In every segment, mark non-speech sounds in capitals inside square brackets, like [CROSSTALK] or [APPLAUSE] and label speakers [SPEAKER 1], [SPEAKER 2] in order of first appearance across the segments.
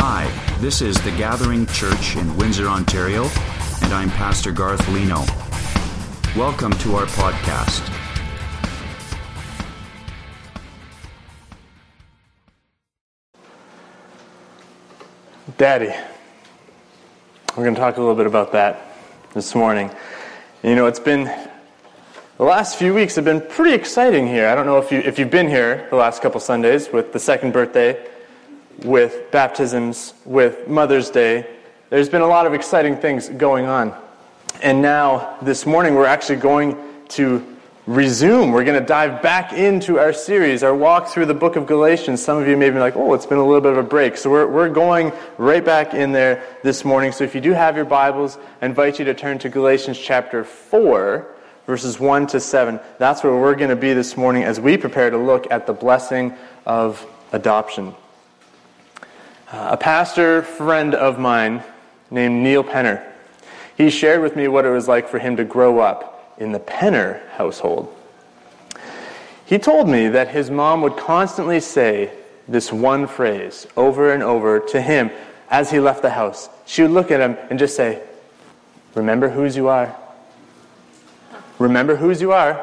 [SPEAKER 1] Hi, this is the Gathering Church in Windsor, Ontario, and I'm Pastor Garth Leno. Welcome to our podcast.
[SPEAKER 2] Daddy. We're going to talk a little bit about that this morning. You know, it's been the last few weeks have been pretty exciting here. I don't know if you if you've been here the last couple Sundays with the second birthday, with baptisms, with Mother's Day. There's been a lot of exciting things going on. And now this morning we're actually going to resume. We're going to dive back into our series, our walk through the book of Galatians. Some of you may be like, oh, it's been a little bit of a break. So we're, we're going right back in there this morning. So if you do have your Bibles, I invite you to turn to Galatians chapter 4, verses 1 to 7. That's where we're going to be this morning as we prepare to look at the blessing of adoption. Uh, a pastor friend of mine named Neil Penner, he shared with me what it was like for him to grow up in the Penner household. He told me that his mom would constantly say this one phrase over and over to him as he left the house. She would look at him and just say, Remember whose you are. Remember whose you are.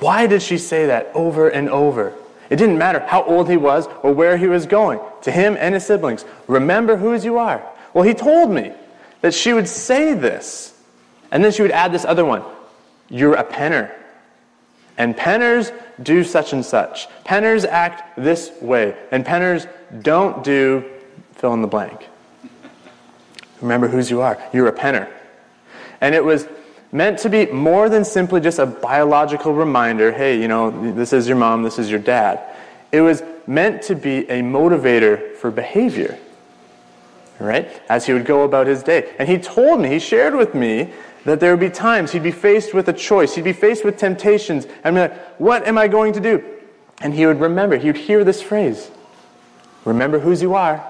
[SPEAKER 2] Why did she say that over and over? It didn't matter how old he was or where he was going. To him and his siblings, remember whose you are. Well, he told me that she would say this. And then she would add this other one You're a penner. And penners do such and such. Penners act this way. And penners don't do fill in the blank. Remember whose you are. You're a penner. And it was meant to be more than simply just a biological reminder hey, you know, this is your mom, this is your dad. It was meant to be a motivator for behavior right? As he would go about his day. And he told me, he shared with me that there would be times he'd be faced with a choice, he'd be faced with temptations, and be like, what am I going to do? And he would remember, he would hear this phrase remember whose you are.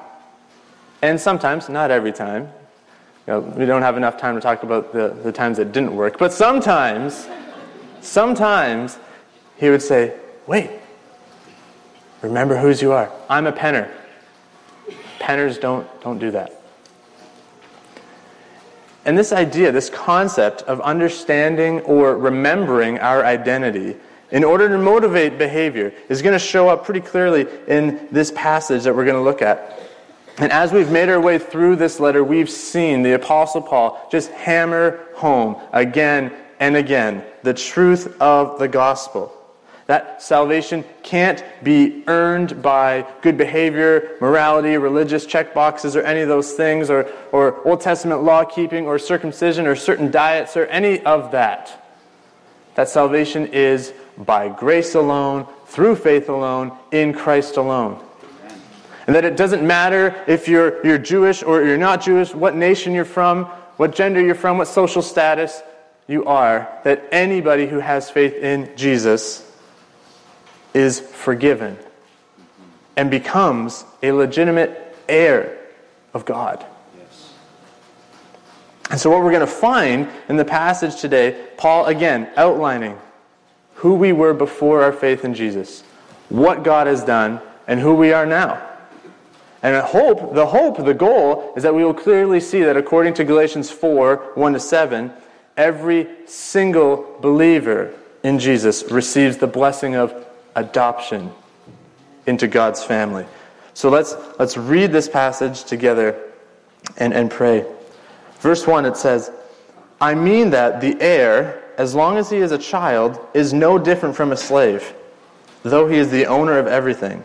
[SPEAKER 2] And sometimes, not every time, you know, we don't have enough time to talk about the, the times that didn't work, but sometimes, sometimes he would say, wait, remember whose you are. I'm a penner. Penners don't, don't do that. And this idea, this concept of understanding or remembering our identity in order to motivate behavior is going to show up pretty clearly in this passage that we're going to look at. And as we've made our way through this letter, we've seen the Apostle Paul just hammer home again and again the truth of the gospel. That salvation can't be earned by good behavior, morality, religious checkboxes, or any of those things, or, or Old Testament law keeping, or circumcision, or certain diets, or any of that. That salvation is by grace alone, through faith alone, in Christ alone. And that it doesn't matter if you're, you're Jewish or you're not Jewish, what nation you're from, what gender you're from, what social status you are, that anybody who has faith in Jesus is forgiven and becomes a legitimate heir of God. And so, what we're going to find in the passage today, Paul again outlining who we were before our faith in Jesus, what God has done, and who we are now. And hope, the hope, the goal is that we will clearly see that according to Galatians 4 1 to 7, every single believer in Jesus receives the blessing of adoption into God's family. So let's, let's read this passage together and, and pray. Verse 1, it says, I mean that the heir, as long as he is a child, is no different from a slave, though he is the owner of everything.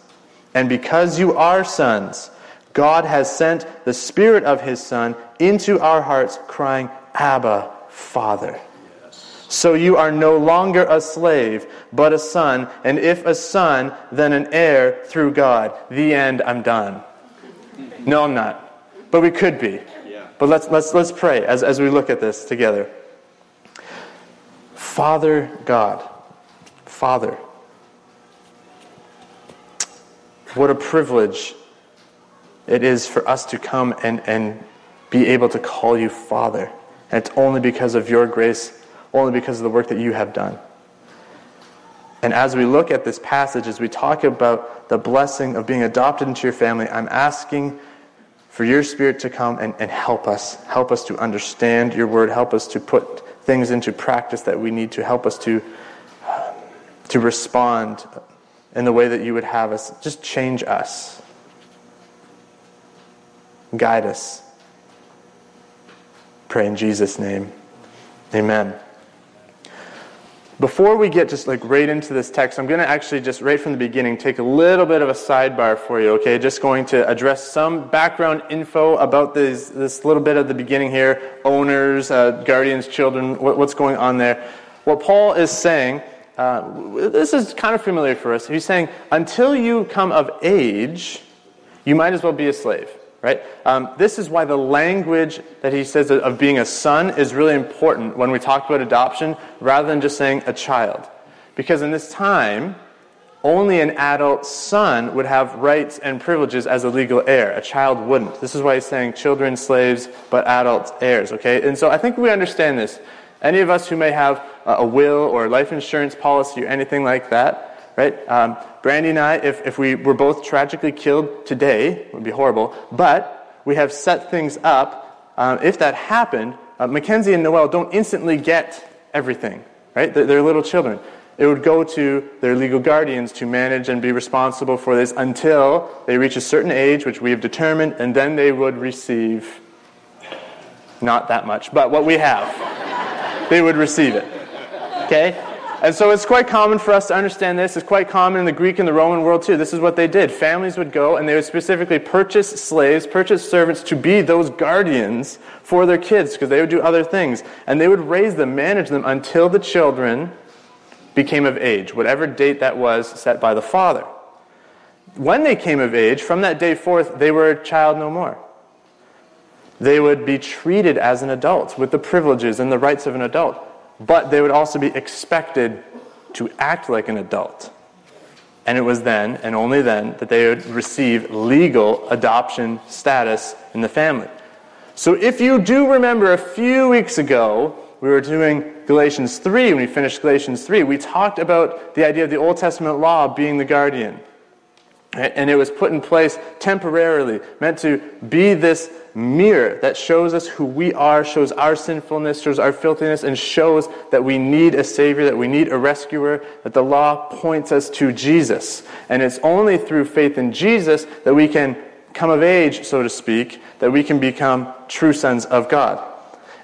[SPEAKER 2] And because you are sons, God has sent the Spirit of his Son into our hearts, crying, Abba, Father. So you are no longer a slave, but a son. And if a son, then an heir through God. The end, I'm done. No, I'm not. But we could be.
[SPEAKER 1] Yeah.
[SPEAKER 2] But let's, let's, let's pray as, as we look at this together. Father God, Father, what a privilege it is for us to come and, and be able to call you Father. And it's only because of your grace, only because of the work that you have done. And as we look at this passage, as we talk about the blessing of being adopted into your family, I'm asking for your spirit to come and, and help us. Help us to understand your word. Help us to put things into practice that we need to. Help us to, to respond in the way that you would have us. Just change us. Guide us. Pray in Jesus' name. Amen. Before we get just like right into this text, I'm going to actually just right from the beginning take a little bit of a sidebar for you, okay? Just going to address some background info about this, this little bit at the beginning here owners, uh, guardians, children, what, what's going on there. What Paul is saying, uh, this is kind of familiar for us. He's saying, until you come of age, you might as well be a slave right? Um, this is why the language that he says of being a son is really important when we talk about adoption rather than just saying a child. Because in this time, only an adult son would have rights and privileges as a legal heir. A child wouldn't. This is why he's saying children, slaves, but adult heirs, okay? And so I think we understand this. Any of us who may have a will or a life insurance policy or anything like that, right? Um, Brandy and I, if, if we were both tragically killed today, it would be horrible, but we have set things up. Um, if that happened, uh, Mackenzie and Noel don't instantly get everything, right? They're, they're little children. It would go to their legal guardians to manage and be responsible for this until they reach a certain age, which we have determined, and then they would receive not that much, but what we have. They would receive it. Okay? And so it's quite common for us to understand this. It's quite common in the Greek and the Roman world too. This is what they did. Families would go and they would specifically purchase slaves, purchase servants to be those guardians for their kids because they would do other things. And they would raise them, manage them until the children became of age, whatever date that was set by the father. When they came of age, from that day forth, they were a child no more. They would be treated as an adult with the privileges and the rights of an adult but they would also be expected to act like an adult. And it was then, and only then, that they would receive legal adoption status in the family. So if you do remember a few weeks ago, we were doing Galatians 3, when we finished Galatians 3, we talked about the idea of the Old Testament law being the guardian. And it was put in place temporarily, meant to be this mirror that shows us who we are, shows our sinfulness, shows our filthiness, and shows that we need a Savior, that we need a rescuer, that the law points us to Jesus. And it's only through faith in Jesus that we can come of age, so to speak, that we can become true sons of God.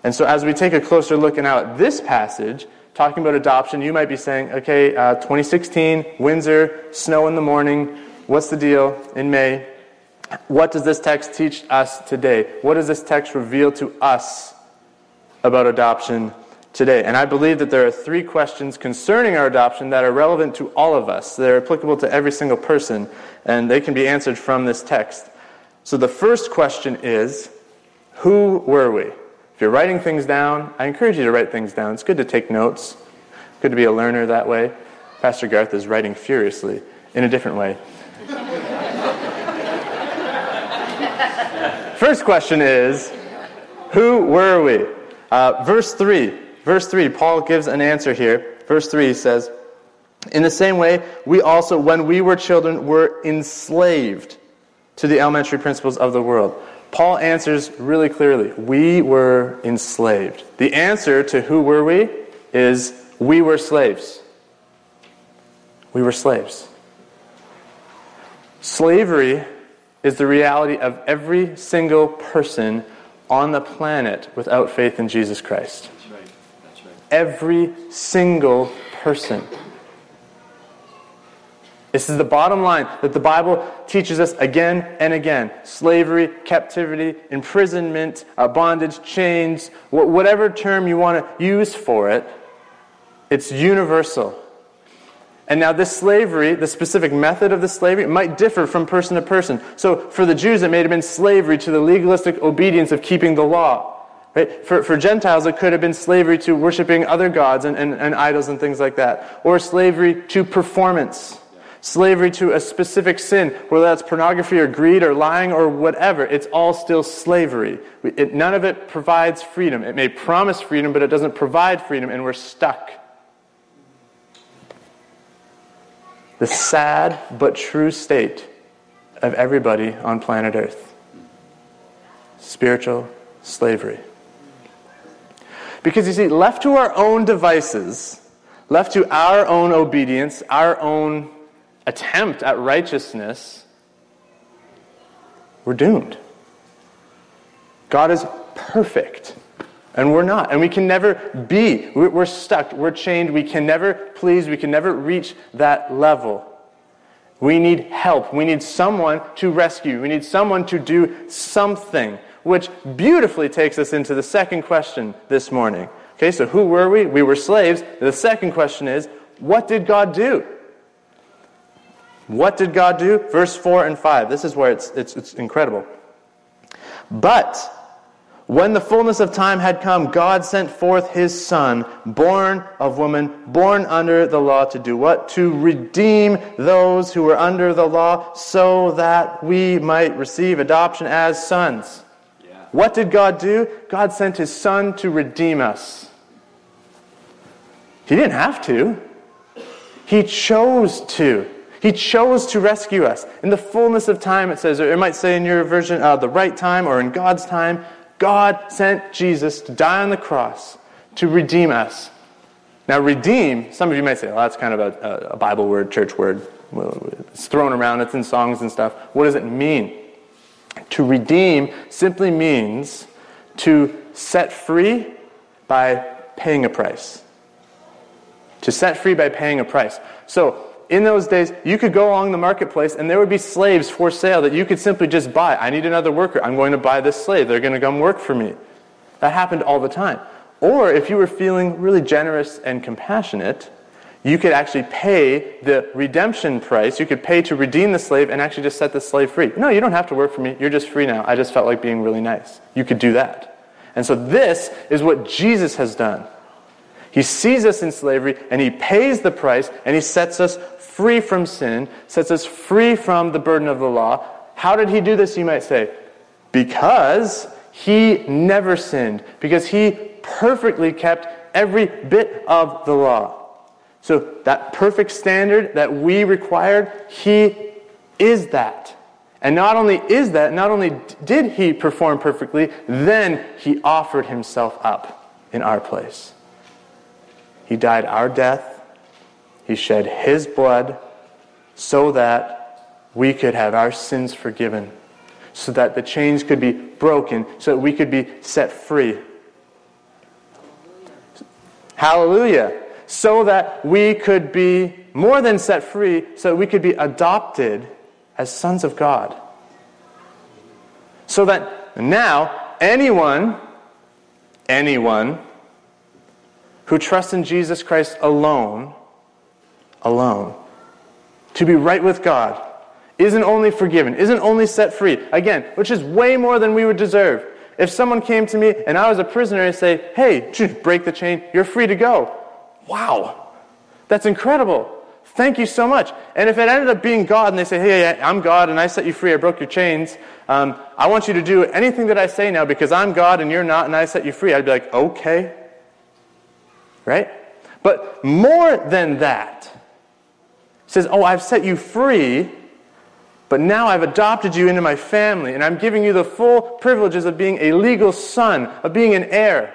[SPEAKER 2] And so as we take a closer look now at this passage, talking about adoption, you might be saying, okay, uh, 2016, Windsor, snow in the morning, what's the deal in May? What does this text teach us today? What does this text reveal to us about adoption today? And I believe that there are three questions concerning our adoption that are relevant to all of us. They're applicable to every single person, and they can be answered from this text. So the first question is Who were we? If you're writing things down, I encourage you to write things down. It's good to take notes, good to be a learner that way. Pastor Garth is writing furiously in a different way. First question is Who were we? Uh, verse 3. Verse 3, Paul gives an answer here. Verse 3 says, In the same way, we also, when we were children, were enslaved to the elementary principles of the world. Paul answers really clearly we were enslaved. The answer to who were we is we were slaves. We were slaves. Slavery is the reality of every single person on the planet without faith in Jesus Christ.
[SPEAKER 1] That's right. That's right.
[SPEAKER 2] Every single person. This is the bottom line that the Bible teaches us again and again. Slavery, captivity, imprisonment, uh, bondage, chains, whatever term you want to use for it, it's universal. And now, this slavery, the specific method of the slavery, might differ from person to person. So, for the Jews, it may have been slavery to the legalistic obedience of keeping the law. Right? For, for Gentiles, it could have been slavery to worshiping other gods and, and, and idols and things like that. Or slavery to performance. Slavery to a specific sin, whether that's pornography or greed or lying or whatever, it's all still slavery. It, none of it provides freedom. It may promise freedom, but it doesn't provide freedom, and we're stuck. The sad but true state of everybody on planet Earth spiritual slavery. Because you see, left to our own devices, left to our own obedience, our own attempt at righteousness, we're doomed. God is perfect, and we're not. And we can never be. We're stuck. We're chained. We can never please. We can never reach that level. We need help. We need someone to rescue. We need someone to do something, which beautifully takes us into the second question this morning. Okay, so who were we? We were slaves. The second question is, what did God do? What did God do? Verse 4 and 5. This is where it's, it's, it's incredible. But when the fullness of time had come, God sent forth his Son, born of woman, born under the law, to do what? To redeem those who were under the law, so that we might receive adoption as sons. Yeah. What did God do? God sent his Son to redeem us. He didn't have to, he chose to. He chose to rescue us. In the fullness of time, it says, or it might say in your version, uh, the right time or in God's time, God sent Jesus to die on the cross to redeem us. Now, redeem, some of you might say, well, that's kind of a, a Bible word, church word. It's thrown around, it's in songs and stuff. What does it mean? To redeem simply means to set free by paying a price. To set free by paying a price. So, in those days, you could go along the marketplace and there would be slaves for sale that you could simply just buy. I need another worker. I'm going to buy this slave. They're going to come work for me. That happened all the time. Or if you were feeling really generous and compassionate, you could actually pay the redemption price. You could pay to redeem the slave and actually just set the slave free. No, you don't have to work for me. You're just free now. I just felt like being really nice. You could do that. And so this is what Jesus has done. He sees us in slavery and he pays the price and he sets us free from sin, sets us free from the burden of the law. How did he do this, you might say? Because he never sinned, because he perfectly kept every bit of the law. So, that perfect standard that we required, he is that. And not only is that, not only did he perform perfectly, then he offered himself up in our place. He died our death he shed His blood so that we could have our sins forgiven, so that the chains could be broken, so that we could be set free. Hallelujah. So that we could be more than set free, so that we could be adopted as sons of God. So that now anyone, anyone who trust in Jesus Christ alone alone. To be right with God isn't only forgiven, isn't only set free, again, which is way more than we would deserve. If someone came to me and I was a prisoner and say, hey, [LAUGHS] break the chain, you're free to go. Wow, that's incredible. Thank you so much. And if it ended up being God and they say, hey, I'm God and I set you free, I broke your chains, um, I want you to do anything that I say now because I'm God and you're not and I set you free, I'd be like, okay. Right? But more than that, says, Oh, I've set you free, but now I've adopted you into my family, and I'm giving you the full privileges of being a legal son, of being an heir.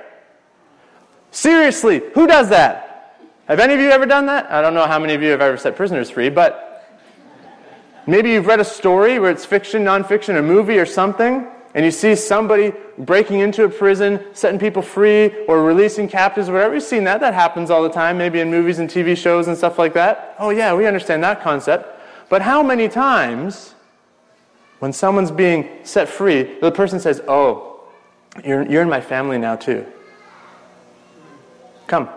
[SPEAKER 2] Seriously, who does that? Have any of you ever done that? I don't know how many of you have ever set prisoners free, but maybe you've read a story where it's fiction, nonfiction, a movie or something, and you see somebody breaking into a prison, setting people free, or releasing captives, whatever. You've seen that. That happens all the time, maybe in movies and TV shows and stuff like that. Oh, yeah, we understand that concept. But how many times, when someone's being set free, the person says, Oh, you're, you're in my family now, too. Come.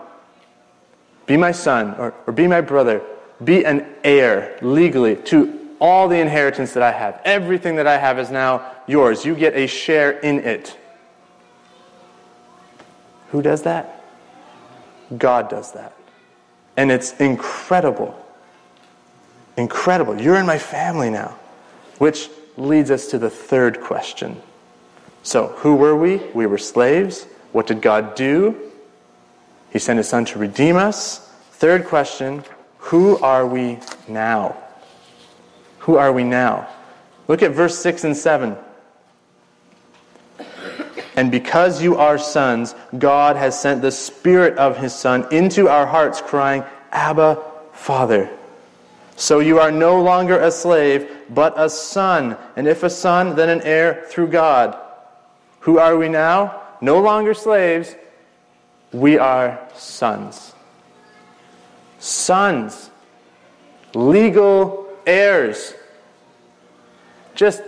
[SPEAKER 2] Be my son, or, or be my brother. be an heir legally to all the inheritance that I have. Everything that I have is now yours. You get a share in it. Who does that? God does that. And it's incredible. Incredible. You're in my family now. Which leads us to the third question. So, who were we? We were slaves. What did God do? He sent his son to redeem us. Third question Who are we now? Who are we now? Look at verse 6 and 7. And because you are sons, God has sent the Spirit of His Son into our hearts, crying, Abba, Father. So you are no longer a slave, but a son. And if a son, then an heir through God. Who are we now? No longer slaves. We are sons. Sons. Legal heirs. Just,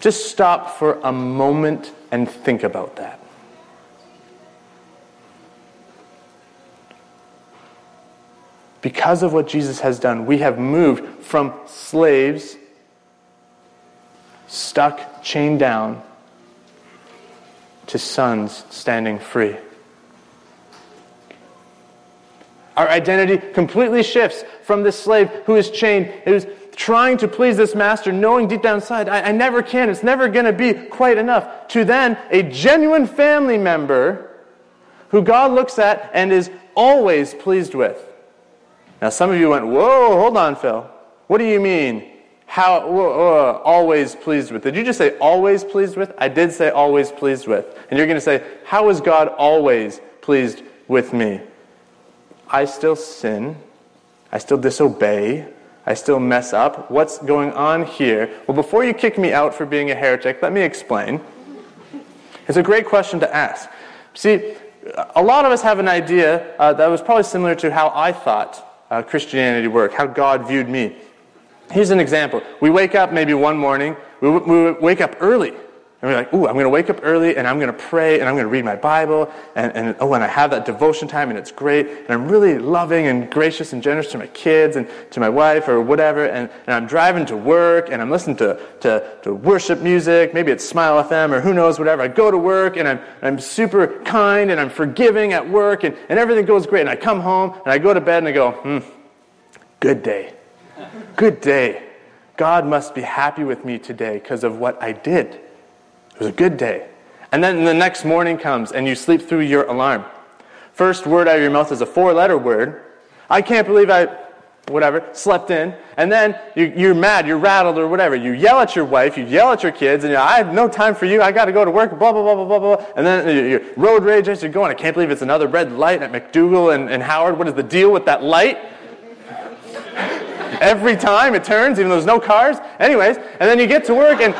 [SPEAKER 2] just stop for a moment and think about that. Because of what Jesus has done, we have moved from slaves, stuck, chained down, to sons standing free. Our identity completely shifts from this slave who is chained, who's trying to please this master, knowing deep down inside, I, I never can, it's never going to be quite enough, to then a genuine family member who God looks at and is always pleased with. Now, some of you went, Whoa, hold on, Phil. What do you mean? How whoa, uh, always pleased with? Did you just say always pleased with? I did say always pleased with. And you're going to say, How is God always pleased with me? I still sin. I still disobey. I still mess up. What's going on here? Well, before you kick me out for being a heretic, let me explain. It's a great question to ask. See, a lot of us have an idea uh, that was probably similar to how I thought uh, Christianity worked, how God viewed me. Here's an example. We wake up maybe one morning, we, we wake up early, and we're like, ooh, I'm going to wake up early and I'm going to pray and I'm going to read my Bible. And, and oh, and I have that devotion time and it's great. And I'm really loving and gracious and generous to my kids and to my wife or whatever. And, and I'm driving to work and I'm listening to, to, to worship music. Maybe it's Smile FM or who knows, whatever. I go to work and I'm, I'm super kind and I'm forgiving at work and, and everything goes great. And I come home and I go to bed and I go, hmm, good day. Good day. God must be happy with me today because of what I did. It was a good day. And then the next morning comes and you sleep through your alarm. First word out of your mouth is a four letter word. I can't believe I, whatever, slept in. And then you, are mad, you're rattled or whatever. You yell at your wife, you yell at your kids, and I have no time for you, I got to go to work, blah, blah, blah, blah, blah, blah. And then you road rage as you're going. I can't believe it's another red light at McDougall and, and Howard. What is the deal with that light? [LAUGHS] Every time it turns, even though there's no cars. Anyways, and then you get to work and.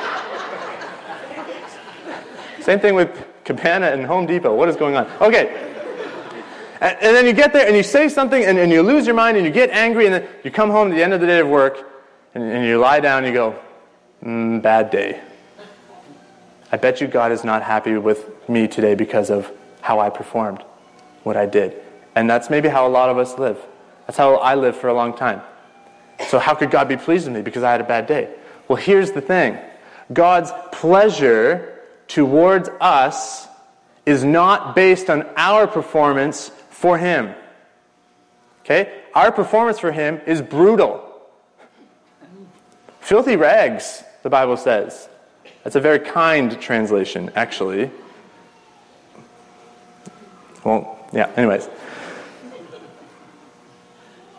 [SPEAKER 2] Same thing with Cabana and Home Depot. What is going on? Okay. And, and then you get there and you say something and, and, you lose your mind and you get angry and then you come home at the end of the day of work and, and you lie down and you go, mm, bad day. I bet you God is not happy with me today because of how I performed, what I did. And that's maybe how a lot of us live. That's how I lived for a long time. So, how could God be pleased with me because I had a bad day? Well, here's the thing God's pleasure towards us is not based on our performance for Him. Okay? Our performance for Him is brutal. Filthy rags, the Bible says. That's a very kind translation, actually. Well, yeah, anyways.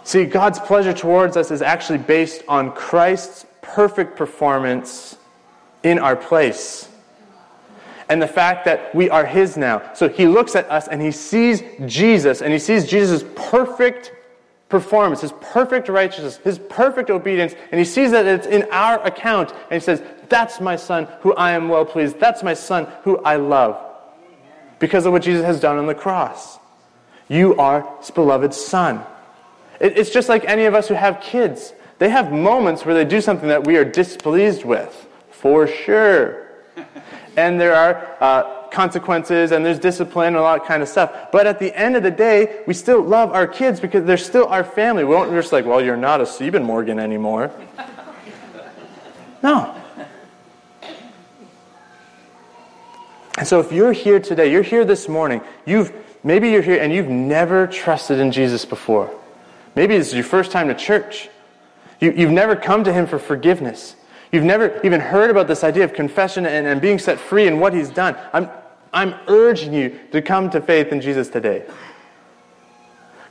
[SPEAKER 2] See, God's pleasure towards us is actually based on Christ's perfect performance in our place. And the fact that we are His now. So He looks at us and He sees Jesus, and He sees Jesus' perfect performance, His perfect righteousness, His perfect obedience, and He sees that it's in our account, and He says, That's my Son who I am well pleased. That's my Son who I love. Because of what Jesus has done on the cross. You are His beloved Son. It's just like any of us who have kids. They have moments where they do something that we are displeased with, for sure. And there are uh, consequences and there's discipline and all that kind of stuff. But at the end of the day, we still love our kids because they're still our family. We don't just like, well, you're not a Siebenmorgen anymore. No. And so if you're here today, you're here this morning, you've maybe you're here and you've never trusted in Jesus before. Maybe this is your first time to church. You, have never come to him for forgiveness. You've never even heard about this idea of confession and, and being set free and what he's done. I'm, I'm urging you to come to faith in Jesus today.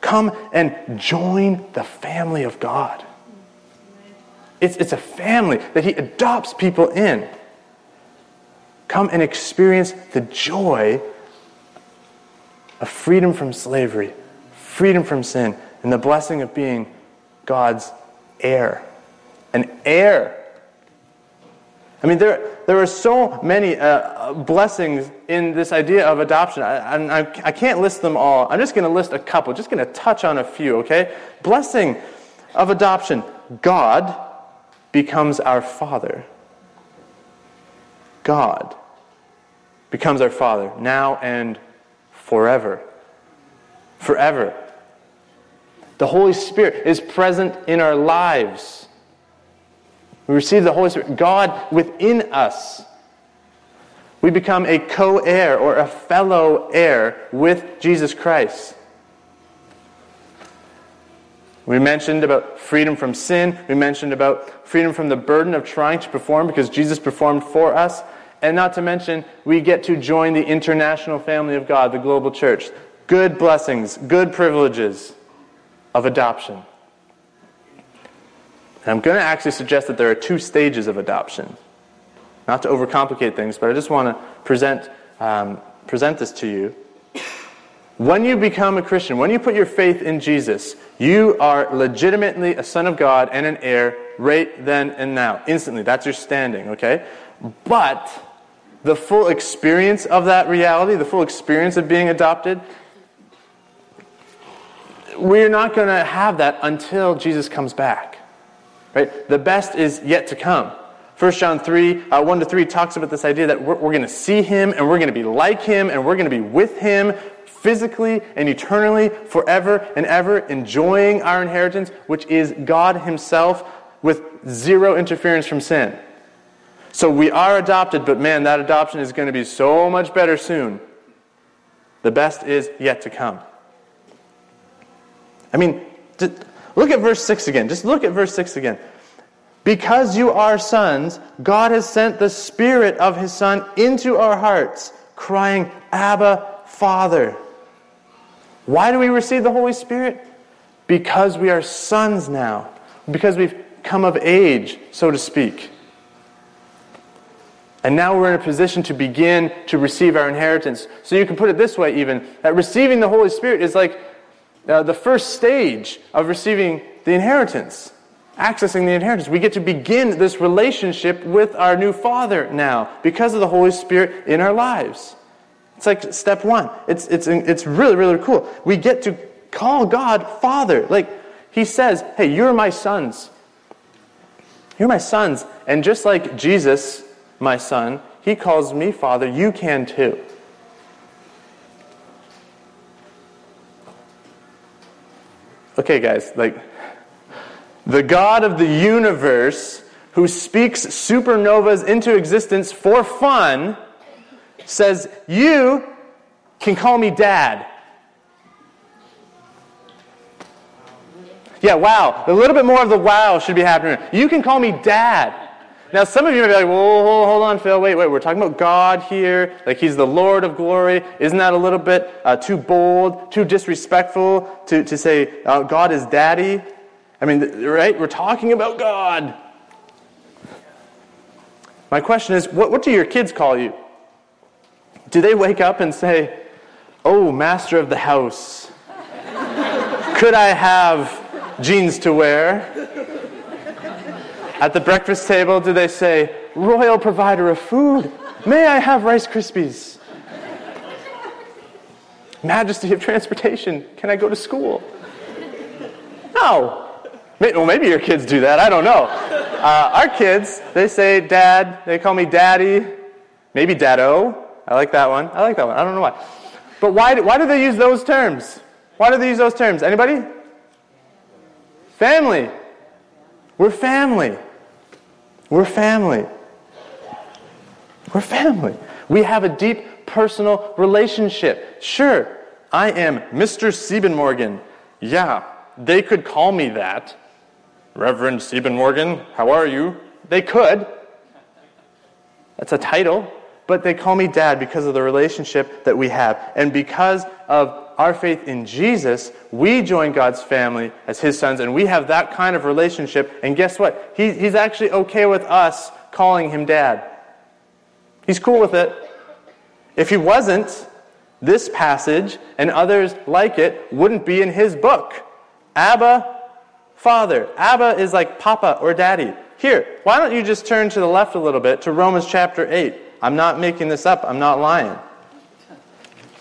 [SPEAKER 2] Come and join the family of God. It's, it's a family that he adopts people in. Come and experience the joy of freedom from slavery, freedom from sin, and the blessing of being God's heir. An heir. I mean, there, there are so many uh, blessings in this idea of adoption. I, I, I can't list them all. I'm just going to list a couple, just going to touch on a few, okay? Blessing of adoption God becomes our Father. God becomes our Father now and forever. Forever. The Holy Spirit is present in our lives. We receive the Holy Spirit, God within us. We become a co heir or a fellow heir with Jesus Christ. We mentioned about freedom from sin. We mentioned about freedom from the burden of trying to perform because Jesus performed for us. And not to mention, we get to join the international family of God, the global church. Good blessings, good privileges of adoption. And I'm going to actually suggest that there are two stages of adoption. Not to overcomplicate things, but I just want to present, um, present this to you. When you become a Christian, when you put your faith in Jesus, you are legitimately a son of God and an heir right then and now, instantly. That's your standing, okay? But the full experience of that reality, the full experience of being adopted, we're not going to have that until Jesus comes back. Right? The best is yet to come. 1 John 3, uh, 1 to 3 talks about this idea that we're, we're going to see him and we're going to be like him and we're going to be with him physically and eternally forever and ever, enjoying our inheritance, which is God himself with zero interference from sin. So we are adopted, but man, that adoption is going to be so much better soon. The best is yet to come. I mean, look at verse 6 again. Just look at verse 6 again. Because you are sons, God has sent the Spirit of His Son into our hearts, crying, Abba, Father. Why do we receive the Holy Spirit? Because we are sons now. Because we've come of age, so to speak. And now we're in a position to begin to receive our inheritance. So you can put it this way, even that receiving the Holy Spirit is like uh, the first stage of receiving the inheritance, accessing the inheritance. We get to begin this relationship with our new Father now because of the Holy Spirit in our lives. It's like step one. It's, it's, it's really, really cool. We get to call God Father. Like He says, hey, you're my sons. You're my sons. And just like Jesus, my son, He calls me Father, you can too. Okay, guys, like, the God of the universe who speaks supernovas into existence for fun says, You can call me dad. Yeah, wow. A little bit more of the wow should be happening. You can call me dad. Now, some of you may be like, whoa, hold on, Phil, wait, wait, we're talking about God here, like He's the Lord of glory. Isn't that a little bit uh, too bold, too disrespectful to, to say uh, God is daddy? I mean, right? We're talking about God. My question is, what, what do your kids call you? Do they wake up and say, Oh, master of the house, could I have jeans to wear? At the breakfast table, do they say, Royal provider of food, may I have Rice Krispies? Majesty of transportation, can I go to school? No. Well, maybe your kids do that. I don't know. Uh, our kids, they say dad, they call me daddy, maybe daddo. I like that one. I like that one. I don't know why. But why why do they use those terms? Why do they use those terms? Anybody? Family. We're family. We're family. We're family. We have a deep personal relationship. Sure, I am Mr. Siebenmorgen. Yeah, they could call me that. Reverend Siebenmorgen, how are you? They could. That's a title. But they call me dad because of the relationship that we have. And because of our faith in Jesus, we join God's family as his sons, and we have that kind of relationship. And guess what? He, he's actually okay with us calling him dad. He's cool with it. If he wasn't, this passage and others like it wouldn't be in his book. Abba, Father. Abba is like Papa or Daddy. Here, why don't you just turn to the left a little bit to Romans chapter 8? I'm not making this up, I'm not lying.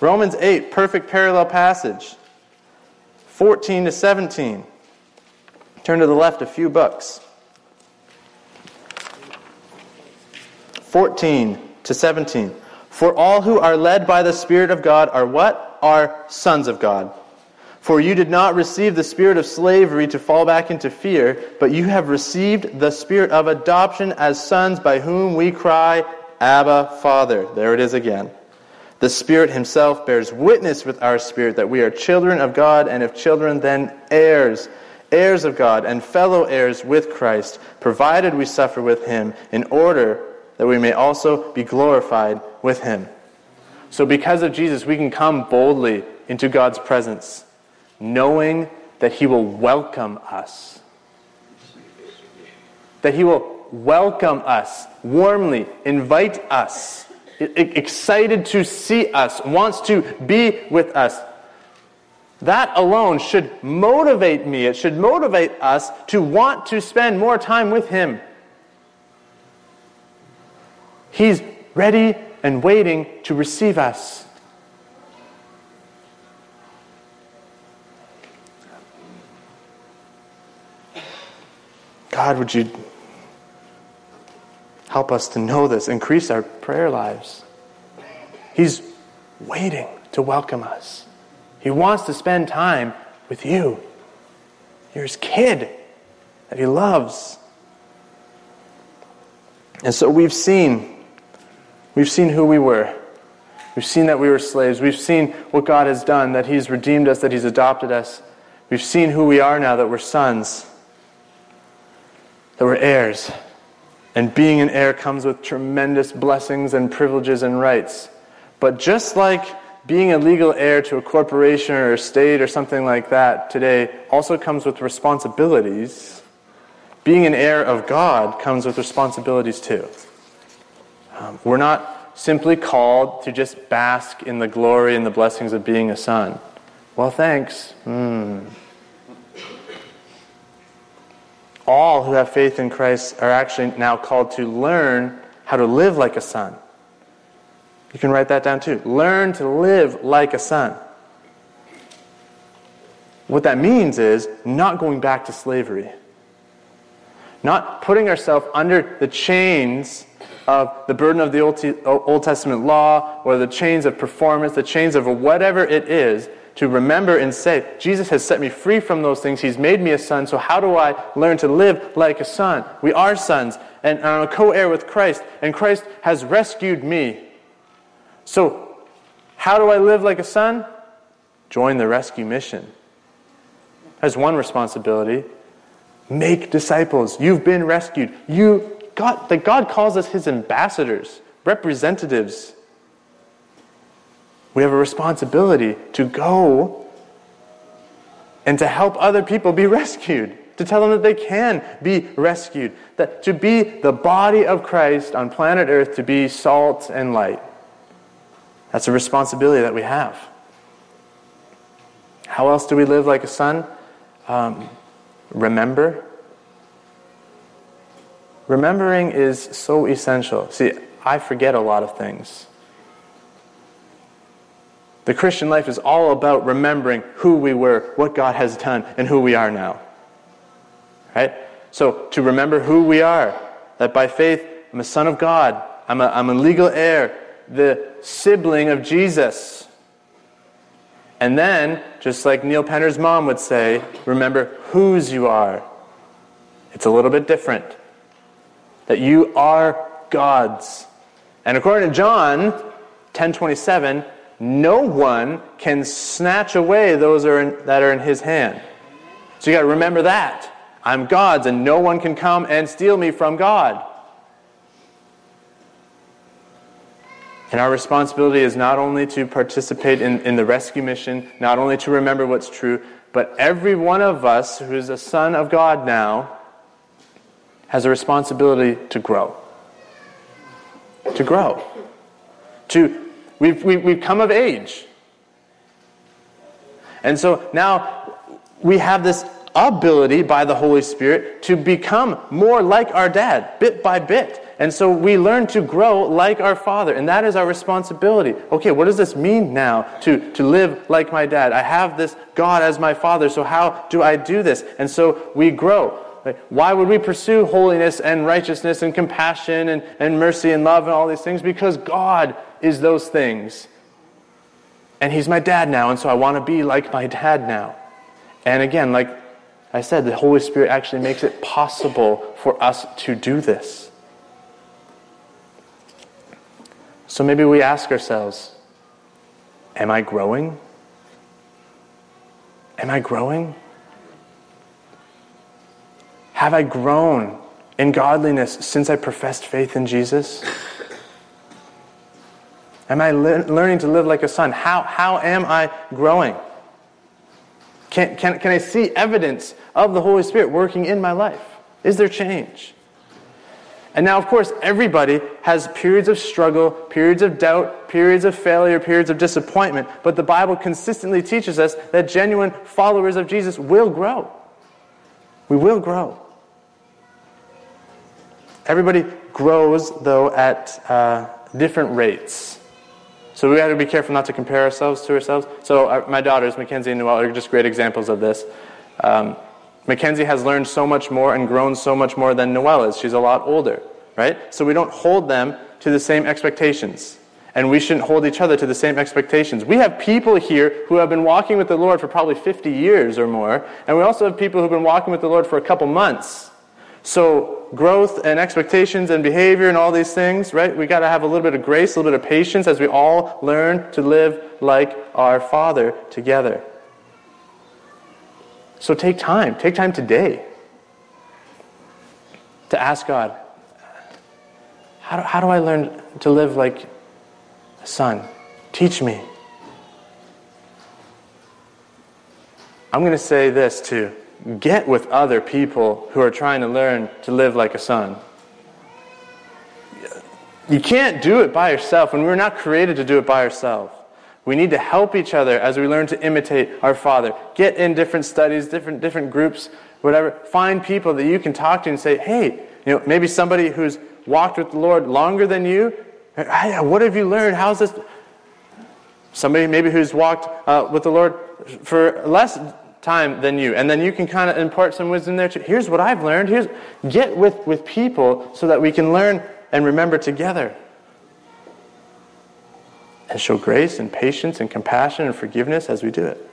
[SPEAKER 2] Romans 8, perfect parallel passage. 14 to 17. Turn to the left a few books. 14 to 17. For all who are led by the Spirit of God are what? Are sons of God. For you did not receive the spirit of slavery to fall back into fear, but you have received the spirit of adoption as sons by whom we cry, Abba, Father. There it is again. The Spirit Himself bears witness with our spirit that we are children of God, and if children, then heirs, heirs of God, and fellow heirs with Christ, provided we suffer with Him, in order that we may also be glorified with Him. So, because of Jesus, we can come boldly into God's presence knowing that He will welcome us. That He will welcome us warmly, invite us, excited to see us, wants to be with us. That alone should motivate me. It should motivate us to want to spend more time with Him. He's ready and waiting to receive us. God, would you help us to know this, increase our prayer lives? He's waiting to welcome us. He wants to spend time with you. You're his kid that he loves. And so we've seen, we've seen who we were. We've seen that we were slaves. We've seen what God has done, that He's redeemed us, that He's adopted us. We've seen who we are now, that we're sons that we're heirs. And being an heir comes with tremendous blessings and privileges and rights. But just like being a legal heir to a corporation or a state or something like that today also comes with responsibilities, being an heir of God comes with responsibilities too. Um, we're not simply called to just bask in the glory and the blessings of being a son. Well, thanks. Hmm all who have faith in Christ are actually now called to learn how to live like a son. You can write that down too. Learn to live like a son. What that means is not going back to slavery. Not putting ourselves under the chains of the burden of the Old Testament law or the chains of performance, the chains of whatever it is, to remember and say, Jesus has set me free from those things. He's made me a son. So, how do I learn to live like a son? We are sons, and I'm a co heir with Christ, and Christ has rescued me. So, how do I live like a son? Join the rescue mission. That's one responsibility. Make disciples. You've been rescued. You God, that God calls us his ambassadors, representatives we have a responsibility to go and to help other people be [LAUGHS] rescued, to tell them that they can be rescued, that to be the body of Christ on planet Earth, to be salt and light. That's a responsibility that we have. How else do we live like a son? Um, remember. Remembering is so essential. See, I forget a lot of things. The Christian life is all about remembering who we were, what God has done, and who we are now. Right? So, to remember who we are, that by faith I'm a son of God, I'm a, I'm a legal heir. The sibling of Jesus. And then, just like Neil Penner's mom would say, remember whose you are. It's a little bit different. That you are God's. And according to John 10:27, no one can snatch away those that are in his hand. So you got to remember that. I'm God's and no one can come and steal me from God. And our responsibility is not only to participate in, in the rescue mission, not only to remember what's true, but every one of us who is a son of God now has a responsibility to grow. To grow. To, we've, we've, we've come of age. And so now we have this ability by the Holy Spirit to become more like our dad, bit by bit. And so we learn to grow like our father, and that is our responsibility. Okay, what does this mean now to, to live like my dad? I have this God as my father, so how do I do this? And so we grow. Why would we pursue holiness and righteousness and compassion and, and mercy and love and all these things? Because God is those things. And He's my dad now, and so I want to be like my dad now. And again, like I said, the Holy Spirit actually makes it possible for us to do this. So maybe we ask ourselves Am I growing? Am I growing? Have I grown in godliness since I professed faith in Jesus? Am I le- learning to live like a son? How, how am I growing? Can, can, can I see evidence of the Holy Spirit working in my life? Is there change? And now, of course, everybody has periods of struggle, periods of doubt, periods of failure, periods of disappointment. But the Bible consistently teaches us that genuine followers of Jesus will grow. We will grow. Everybody grows, though, at uh, different rates. So we have to be careful not to compare ourselves to ourselves. So our, uh, my daughters, Mackenzie and Noelle, are just great examples of this. Um, Mackenzie has learned so much more and grown so much more than Noelle is. She's a lot older, right? So we don't hold them to the same expectations. And we shouldn't hold each other to the same expectations. We have people here who have been walking with the Lord for probably 50 years or more. And we also have people who've been walking with the Lord for a couple months. So, growth and expectations and behavior and all these things, right? We got to have a little bit of grace, a little bit of patience as we all learn to live like our Father together. So, take time. Take time today to ask God, how do, how do I learn to live like a son? Teach me. I'm going to say this too get with other people who are trying to learn to live like a son. You can't do it by yourself, and we're not created to do it by ourselves. We need to help each other as we learn to imitate our Father. Get in different studies, different, different groups, whatever. Find people that you can talk to and say, hey, you know, maybe somebody who's walked with the Lord longer than you. Hey, what have you learned? How's this? Somebody maybe who's walked uh, with the Lord for less time than you. And then you can kind of impart some wisdom there too. Here's what I've learned. Here's get with, with people so that we can learn and remember together. And show grace and patience and compassion and forgiveness as we do it.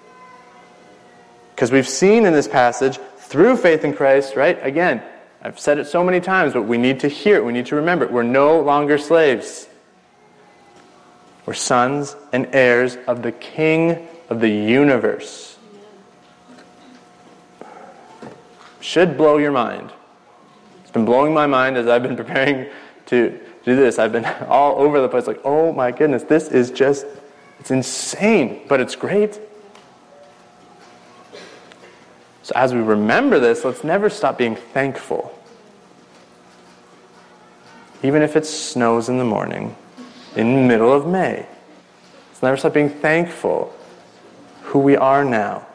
[SPEAKER 2] Because we've seen in this passage, through faith in Christ, right? Again, I've said it so many times, but we need to hear it. We need to remember it. We're no longer slaves. We're sons and heirs of the King of the universe. Should blow your mind. It's been blowing my mind as I've been [LAUGHS] preparing to do this. I've been [LAUGHS] all over the place, like, oh my goodness, this is just, it's insane, but it's great. So as we remember this, let's never stop being thankful. Even if it snows in the morning, in the middle of May. Let's never stop being thankful who we are now.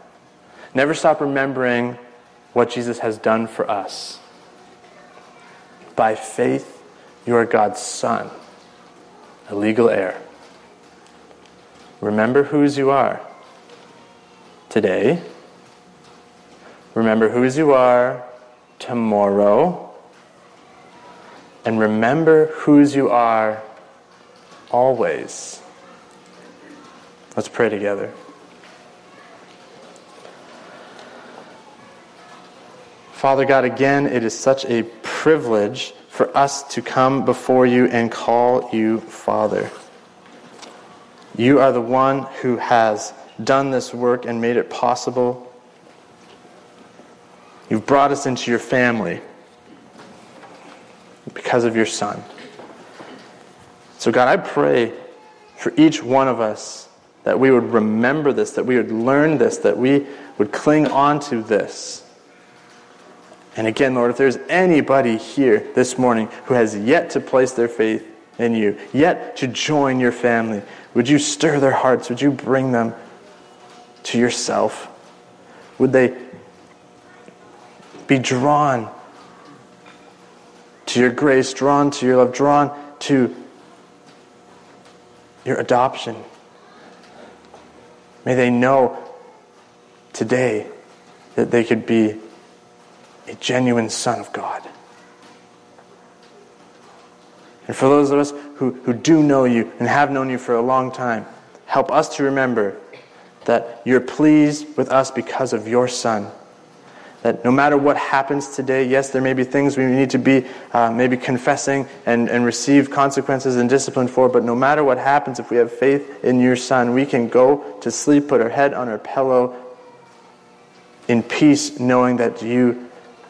[SPEAKER 2] Never stop remembering what Jesus has done for us. By faith, you are God's Son, a legal heir. Remember whose you are today. Remember whose you are tomorrow. And remember whose you are always. Let's pray together. Father God, again, it is such a privilege for us to come before you and call you Father. You are the one who has done this work and made it possible. You've brought us into your family because of your Son. So, God, I pray for each one of us that we would remember this, that we would learn this, that we would cling on to this. And again, Lord, if there's anybody here this morning who has yet to place their faith in you, yet to join your family, would you stir their hearts? Would you bring them to yourself? Would they be drawn to your grace, drawn to your love, drawn to your adoption? May they know today that they could be a genuine son of God. And for those of us who, who do know you and have known you for a long time, help us to remember that you're pleased with us because of your Son. That no matter what happens today, yes, there may be things we need to be uh, maybe confessing and, and receive consequences and discipline for, but no matter what happens, if we have faith in your Son, we can go to sleep, put our head on our pillow in peace, knowing that you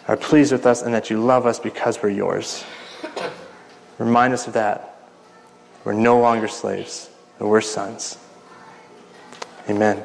[SPEAKER 2] are pleased with us and that you love us because we're yours. Remind us of that. We're no longer slaves, but we're sons. Amen.